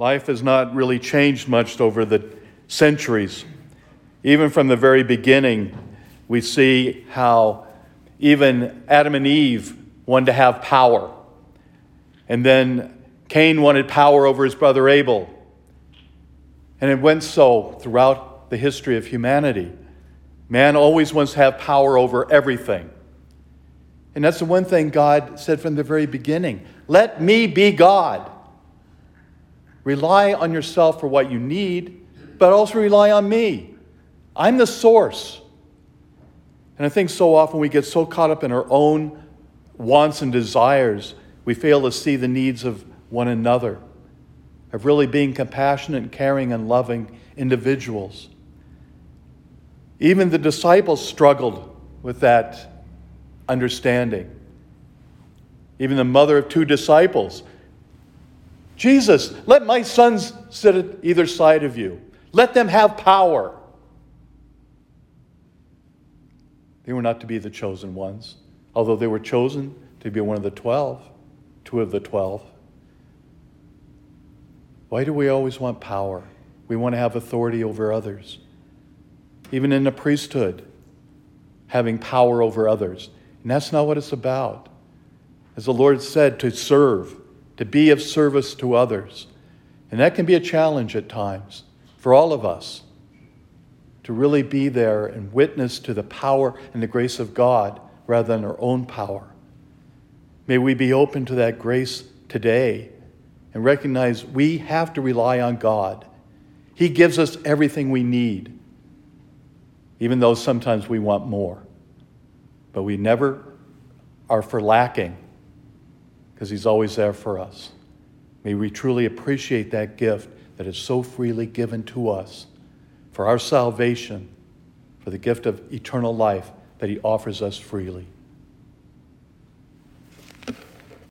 Life has not really changed much over the centuries. Even from the very beginning, we see how even Adam and Eve wanted to have power. And then Cain wanted power over his brother Abel. And it went so throughout the history of humanity. Man always wants to have power over everything. And that's the one thing God said from the very beginning let me be God. Rely on yourself for what you need, but also rely on me. I'm the source. And I think so often we get so caught up in our own wants and desires, we fail to see the needs of one another, of really being compassionate caring and loving individuals. Even the disciples struggled with that understanding. Even the mother of two disciples. Jesus, let my sons sit at either side of you. Let them have power. They were not to be the chosen ones, although they were chosen to be one of the twelve, two of the twelve. Why do we always want power? We want to have authority over others. Even in the priesthood, having power over others. And that's not what it's about. As the Lord said, to serve, to be of service to others. And that can be a challenge at times for all of us to really be there and witness to the power and the grace of God rather than our own power. May we be open to that grace today and recognize we have to rely on God. He gives us everything we need, even though sometimes we want more. But we never are for lacking because He's always there for us. May we truly appreciate that gift that is so freely given to us for our salvation, for the gift of eternal life that He offers us freely.